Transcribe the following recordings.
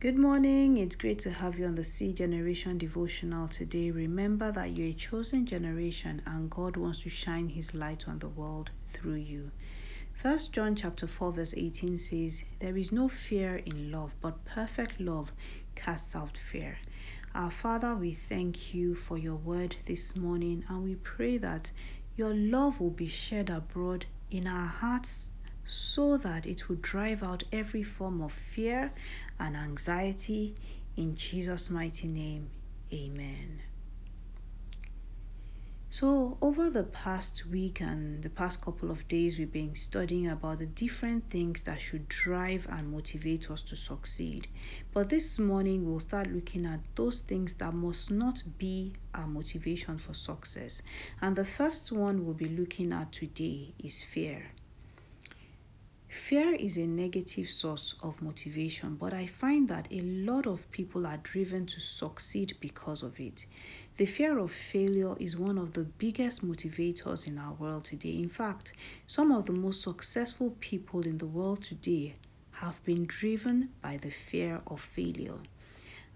Good morning. It's great to have you on the C Generation devotional today. Remember that you're a chosen generation and God wants to shine his light on the world through you. First John chapter 4 verse 18 says, There is no fear in love, but perfect love casts out fear. Our Father, we thank you for your word this morning and we pray that your love will be shed abroad in our hearts so that it will drive out every form of fear and anxiety. In Jesus' mighty name, amen. So, over the past week and the past couple of days, we've been studying about the different things that should drive and motivate us to succeed. But this morning, we'll start looking at those things that must not be our motivation for success. And the first one we'll be looking at today is fear. Fear is a negative source of motivation, but I find that a lot of people are driven to succeed because of it. The fear of failure is one of the biggest motivators in our world today. In fact, some of the most successful people in the world today have been driven by the fear of failure.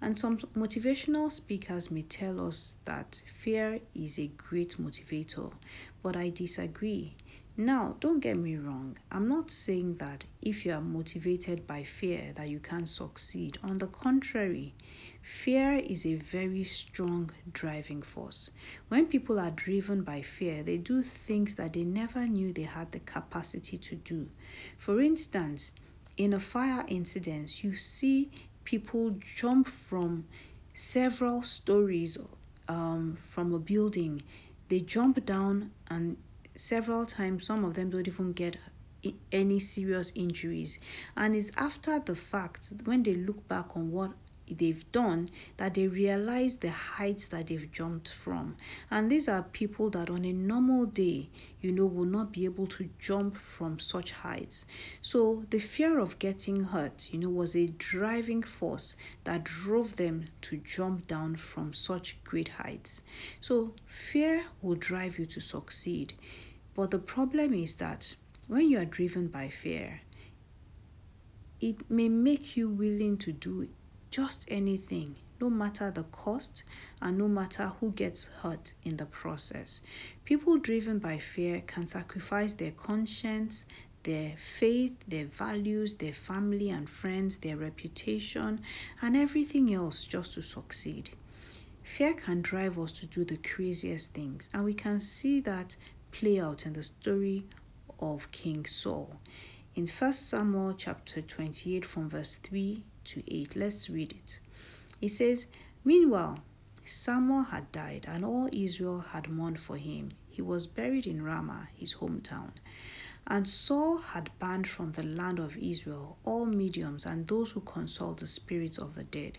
And some motivational speakers may tell us that fear is a great motivator, but I disagree. Now, don't get me wrong. I'm not saying that if you are motivated by fear that you can't succeed. On the contrary, fear is a very strong driving force. When people are driven by fear, they do things that they never knew they had the capacity to do. For instance, in a fire incident, you see people jump from several stories um, from a building. They jump down and several times some of them don't even get any serious injuries. And it's after the fact when they look back on what they've done that they realize the heights that they've jumped from. And these are people that on a normal day you know will not be able to jump from such heights. So the fear of getting hurt you know was a driving force that drove them to jump down from such great heights. So fear will drive you to succeed. But the problem is that when you are driven by fear, it may make you willing to do just anything, no matter the cost and no matter who gets hurt in the process. People driven by fear can sacrifice their conscience, their faith, their values, their family and friends, their reputation, and everything else just to succeed. Fear can drive us to do the craziest things, and we can see that play out in the story of King Saul. In 1 Samuel chapter 28 from verse 3 to 8, let's read it. It says, Meanwhile, Samuel had died, and all Israel had mourned for him. He was buried in Ramah, his hometown. And Saul had banned from the land of Israel all mediums and those who consult the spirits of the dead.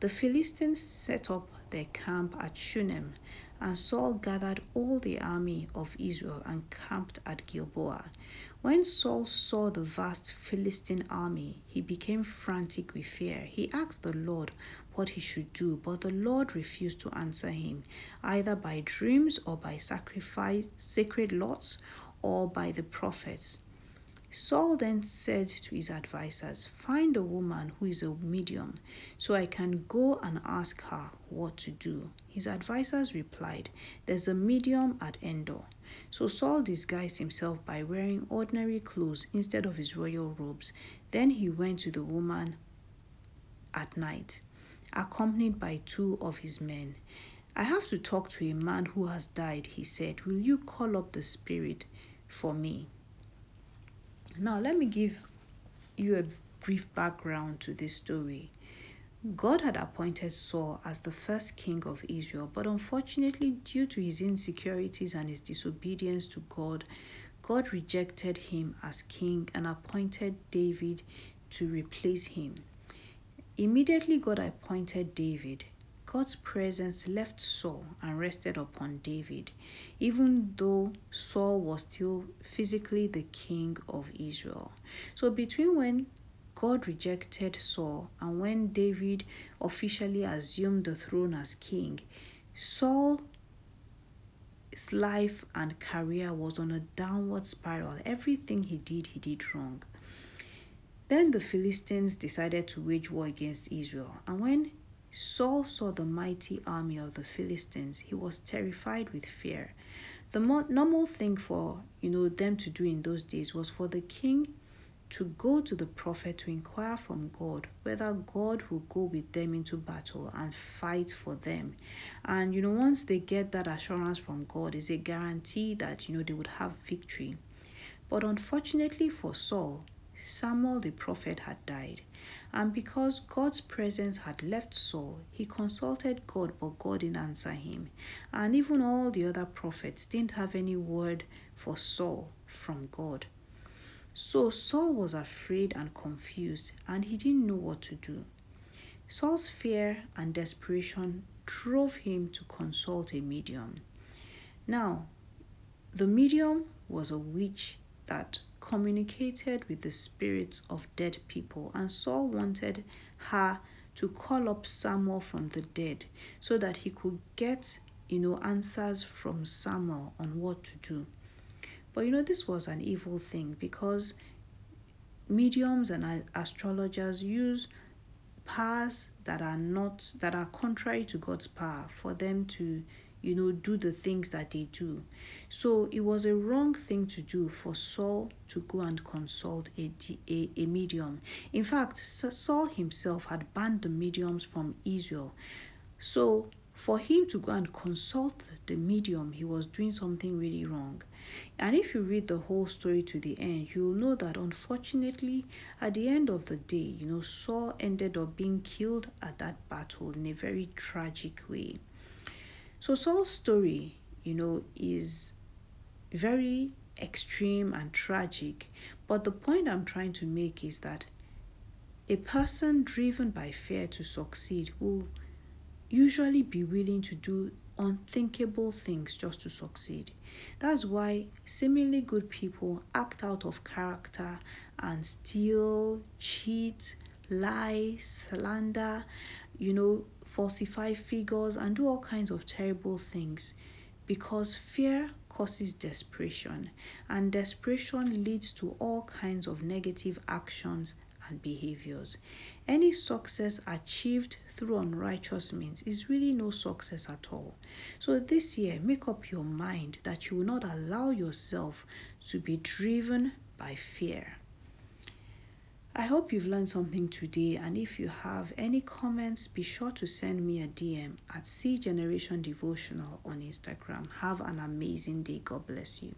The Philistines set up their camp at Shunem, and Saul gathered all the army of Israel and camped at Gilboa. When Saul saw the vast Philistine army, he became frantic with fear. He asked the Lord what he should do, but the Lord refused to answer him, either by dreams or by sacrifice, sacred lots or by the prophets. Saul then said to his advisers, Find a woman who is a medium, so I can go and ask her what to do. His advisers replied, There's a medium at Endor. So Saul disguised himself by wearing ordinary clothes instead of his royal robes. Then he went to the woman at night, accompanied by two of his men. I have to talk to a man who has died, he said. Will you call up the spirit for me? Now, let me give you a brief background to this story. God had appointed Saul as the first king of Israel, but unfortunately, due to his insecurities and his disobedience to God, God rejected him as king and appointed David to replace him. Immediately, God appointed David. God's presence left Saul and rested upon David, even though Saul was still physically the king of Israel. So, between when God rejected Saul and when David officially assumed the throne as king, Saul's life and career was on a downward spiral. Everything he did, he did wrong. Then the Philistines decided to wage war against Israel. And when Saul saw the mighty army of the Philistines, he was terrified with fear. The normal thing for you know them to do in those days was for the king to go to the prophet to inquire from God whether God will go with them into battle and fight for them. And you know, once they get that assurance from God, is a guarantee that you know they would have victory. But unfortunately for Saul, Samuel the prophet had died, and because God's presence had left Saul, he consulted God, but God didn't answer him. And even all the other prophets didn't have any word for Saul from God. So Saul was afraid and confused, and he didn't know what to do. Saul's fear and desperation drove him to consult a medium. Now, the medium was a witch that communicated with the spirits of dead people, and Saul wanted her to call up Samuel from the dead so that he could get, you know, answers from Samuel on what to do. But you know, this was an evil thing because mediums and astrologers use powers that are not that are contrary to God's power for them to you know do the things that they do so it was a wrong thing to do for Saul to go and consult a, a, a medium in fact Saul himself had banned the mediums from Israel so for him to go and consult the medium, he was doing something really wrong. And if you read the whole story to the end, you'll know that unfortunately, at the end of the day, you know, Saul ended up being killed at that battle in a very tragic way. So Saul's story, you know, is very extreme and tragic. But the point I'm trying to make is that a person driven by fear to succeed will usually be willing to do unthinkable things just to succeed. That's why seemingly good people act out of character and steal, cheat, lie, slander, you know, falsify figures, and do all kinds of terrible things because fear causes desperation, and desperation leads to all kinds of negative actions and behaviors. Any success achieved through unrighteous means is really no success at all. So, this year, make up your mind that you will not allow yourself to be driven by fear. I hope you've learned something today, and if you have any comments, be sure to send me a DM at C Generation Devotional on Instagram. Have an amazing day. God bless you.